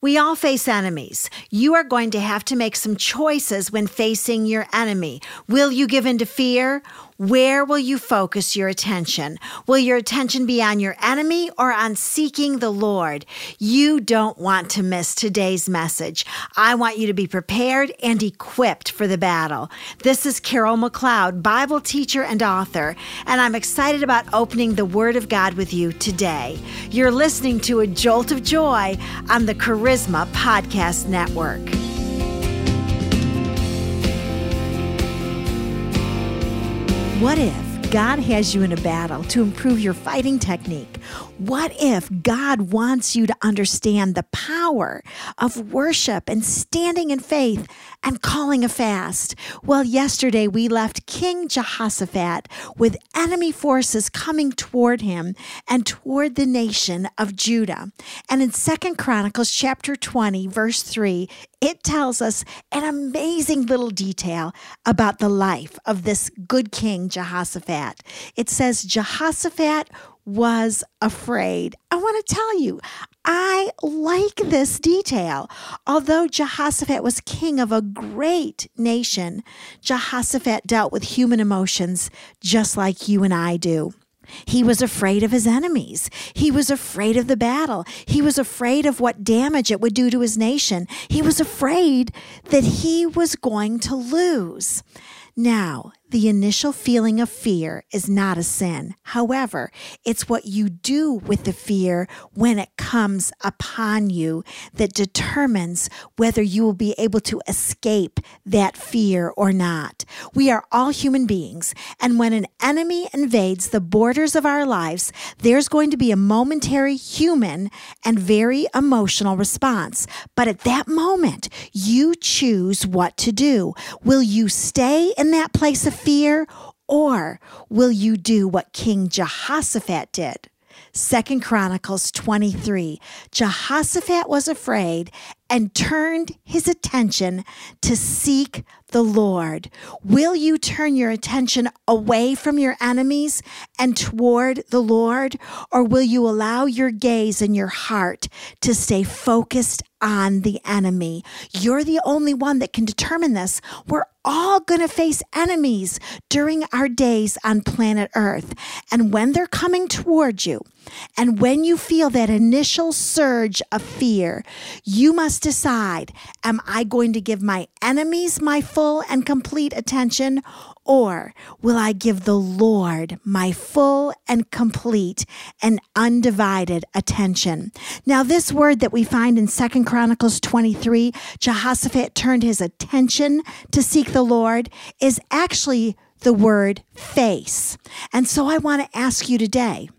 We all face enemies. You are going to have to make some choices when facing your enemy. Will you give in to fear? Where will you focus your attention? Will your attention be on your enemy or on seeking the Lord? You don't want to miss today's message. I want you to be prepared and equipped for the battle. This is Carol McLeod, Bible teacher and author, and I'm excited about opening the Word of God with you today. You're listening to A Jolt of Joy on the Charisma Podcast Network. What if God has you in a battle to improve your fighting technique? What if God wants you to understand the power of worship and standing in faith and calling a fast? Well, yesterday we left King Jehoshaphat with enemy forces coming toward him and toward the nation of Judah. And in Second Chronicles chapter 20, verse 3, it tells us an amazing little detail about the life of this good king Jehoshaphat. It says Jehoshaphat was afraid. I want to tell you, I like this detail. Although Jehoshaphat was king of a great nation, Jehoshaphat dealt with human emotions just like you and I do. He was afraid of his enemies. He was afraid of the battle. He was afraid of what damage it would do to his nation. He was afraid that he was going to lose. Now, the initial feeling of fear is not a sin. However, it's what you do with the fear when it comes upon you that determines whether you will be able to escape that fear or not. We are all human beings, and when an enemy invades the borders of our lives, there's going to be a momentary human and very emotional response. But at that moment, you choose what to do. Will you stay in that place of fear, or will you do what King Jehoshaphat did? Second Chronicles 23. Jehoshaphat was afraid and turned his attention to seek the Lord. Will you turn your attention away from your enemies and toward the Lord? Or will you allow your gaze and your heart to stay focused on the enemy? You're the only one that can determine this. We're all going to face enemies during our days on planet Earth. And when they're coming toward you, and when you feel that initial surge of fear, you must decide Am I going to give my enemies my full and complete attention, or will I give the Lord my full and complete and undivided attention? Now, this word that we find in Second Chronicles 23, Jehoshaphat turned his attention to seek the Lord, is actually the word face. And so I want to ask you today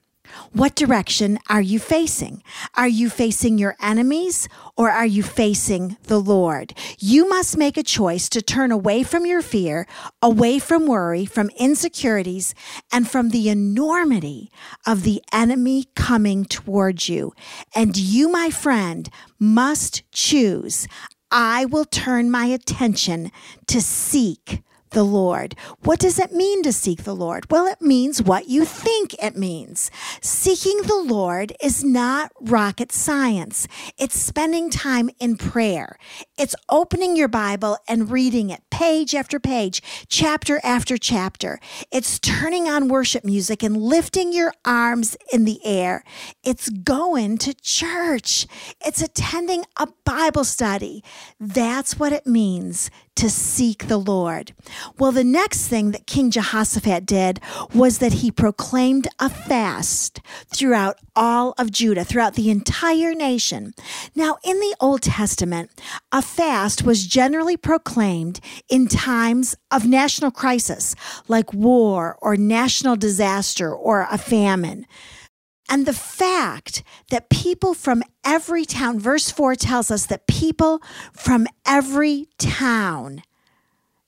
what direction are you facing? Are you facing your enemies or are you facing the Lord? You must make a choice to turn away from your fear, away from worry, from insecurities, and from the enormity of the enemy coming towards you. And you, my friend, must choose. I will turn my attention to seek the Lord. What does it mean to seek the Lord? Well, it means what you think it means. Seeking the Lord is not rocket science. It's spending time in prayer. It's opening your Bible and reading it page after page, chapter after chapter. It's turning on worship music and lifting your arms in the air. It's going to church. It's attending a Bible study. That's what it means to seek the Lord. Well, the next thing that King Jehoshaphat did was that he proclaimed a fast throughout all of Judah, throughout the entire nation. Now, in the Old Testament, a fast was generally proclaimed in times of national crisis, like war or national disaster or a famine. And the fact that people from every town, verse 4 tells us that people from every town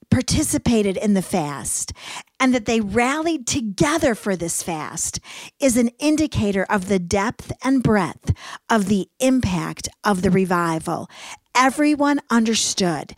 participated in the fast and that they rallied together for this fast is an indicator of the depth and breadth of the impact of the revival. Everyone understood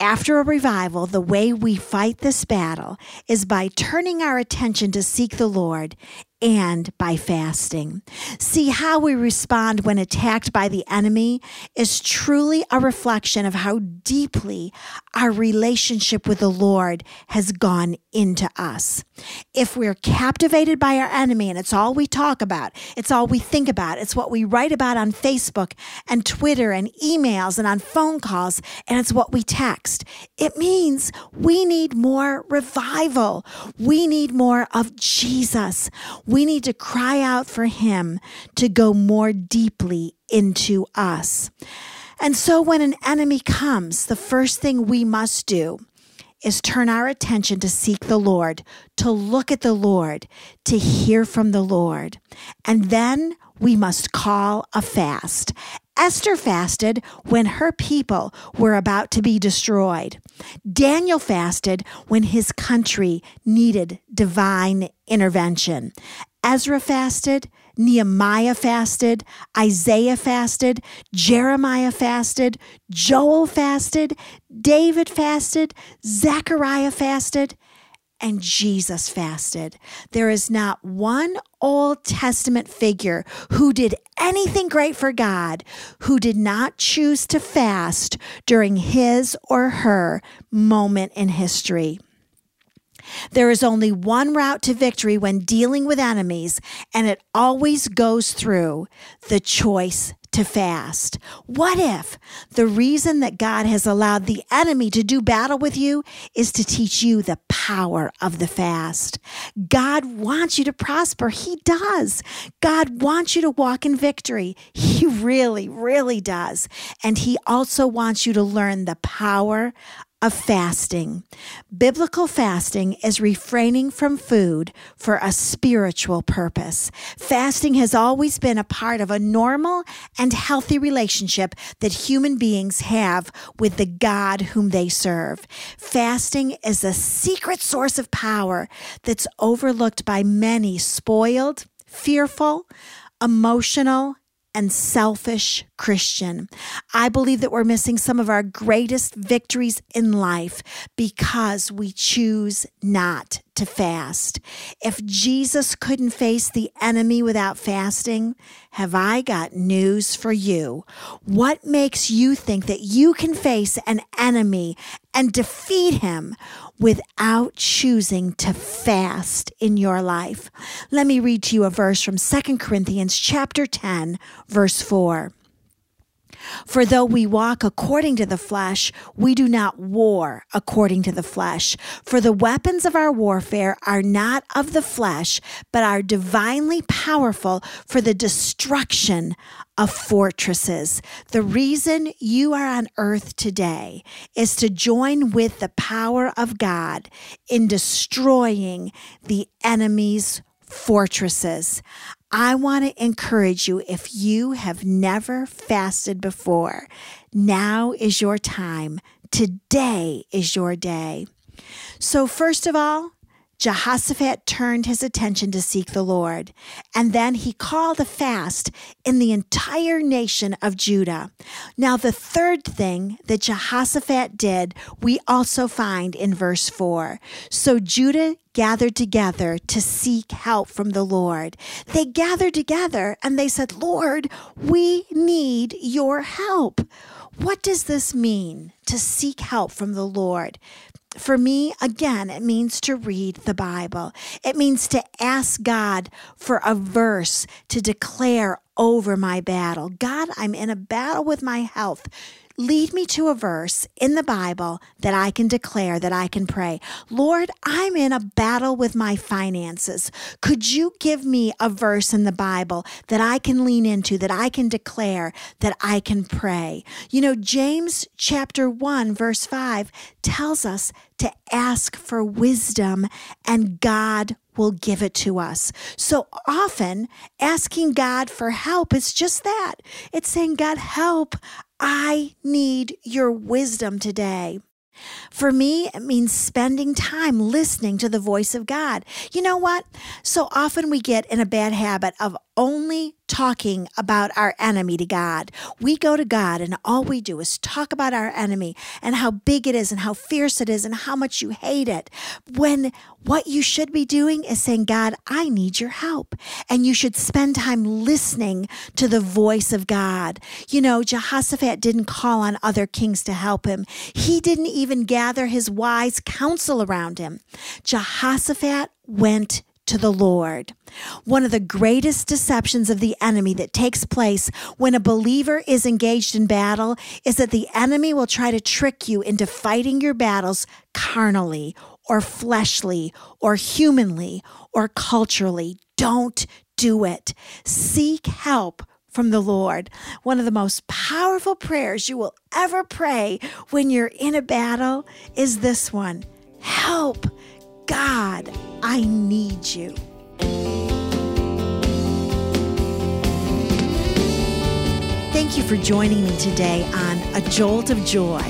after a revival, the way we fight this battle is by turning our attention to seek the Lord and by fasting. See, how we respond when attacked by the enemy is truly a reflection of how deeply our relationship with the Lord has gone into us. If we're captivated by our enemy and it's all we talk about, it's all we think about, it's what we write about on Facebook and Twitter and emails and on phone calls, and it's what we text, it means we need more revival. We need more of Jesus. We need to cry out for Him to go more deeply into us. And so when an enemy comes, the first thing we must do is turn our attention to seek the Lord, to look at the Lord, to hear from the Lord. And then we must call a fast. Esther fasted when her people were about to be destroyed. Daniel fasted when his country needed divine intervention. Ezra fasted, Nehemiah fasted, Isaiah fasted, Jeremiah fasted, Joel fasted, David fasted, Zechariah fasted, and Jesus fasted. There is not one Old Testament figure who did anything great for God who did not choose to fast during his or her moment in history. There is only one route to victory when dealing with enemies, and it always goes through the choice to fast. What if the reason that God has allowed the enemy to do battle with you is to teach you the power of the fast? God wants you to prosper. He does. God wants you to walk in victory. He really, really does. And He also wants you to learn the power of fasting. Biblical fasting is refraining from food for a spiritual purpose. Fasting has always been a part of a normal and healthy relationship that human beings have with the God whom they serve. Fasting is a secret source of power that's overlooked by many spoiled, fearful, emotional, and selfish Christian. I believe that we're missing some of our greatest victories in life because we choose not to fast. If Jesus couldn't face the enemy without fasting, have I got news for you. What makes you think that you can face an enemy and defeat him without choosing to fast in your life? Let me read to you a verse from 2 Corinthians chapter 10 verse 4. For though we walk according to the flesh, we do not war according to the flesh. For the weapons of our warfare are not of the flesh, but are divinely powerful for the destruction of fortresses. The reason you are on earth today is to join with the power of God in destroying the enemy's fortresses. I want to encourage you if you have never fasted before, now is your time. Today is your day. So, first of all, Jehoshaphat turned his attention to seek the Lord, and then he called a fast in the entire nation of Judah. Now, the third thing that Jehoshaphat did, we also find in verse 4. So Judah gathered together to seek help from the Lord. They gathered together and they said, Lord, we need your help. What does this mean to seek help from the Lord? For me, again, it means to read the Bible. It means to ask God for a verse to declare over my battle. God, I'm in a battle with my health. Lead me to a verse in the Bible that I can declare, that I can pray. Lord, I'm in a battle with my finances. Could you give me a verse in the Bible that I can lean into, that I can declare, that I can pray? You know, James chapter 1, verse 5 tells us to ask for wisdom, and God will give it to us. So often, asking God for help is just that it's saying, God, help. I need your wisdom today. For me, it means spending time listening to the voice of God. You know what? So often we get in a bad habit of only talking about our enemy to God. We go to God and all we do is talk about our enemy and how big it is and how fierce it is and how much you hate it. When what you should be doing is saying, God, I need your help. And you should spend time listening to the voice of God. You know, Jehoshaphat didn't call on other kings to help him. He didn't even gather his wise counsel around him. Jehoshaphat went to the Lord. One of the greatest deceptions of the enemy that takes place when a believer is engaged in battle is that the enemy will try to trick you into fighting your battles carnally or fleshly or humanly or culturally. Don't do it. Seek help from the Lord. One of the most powerful prayers you will ever pray when you're in a battle is this one Help God, I need you. Thank you for joining me today on A Jolt of Joy.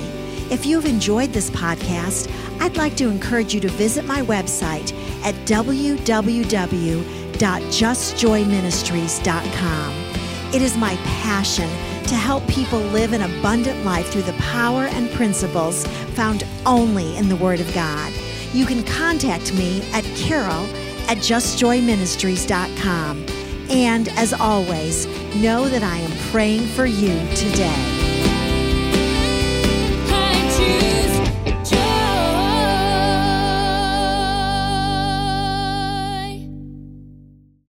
If you've enjoyed this podcast, I'd like to encourage you to visit my website at www.justjoyministries.com. It is my passion to help people live an abundant life through the power and principles found only in the Word of God you can contact me at carol at justjoyministries.com. And as always, know that I am praying for you today.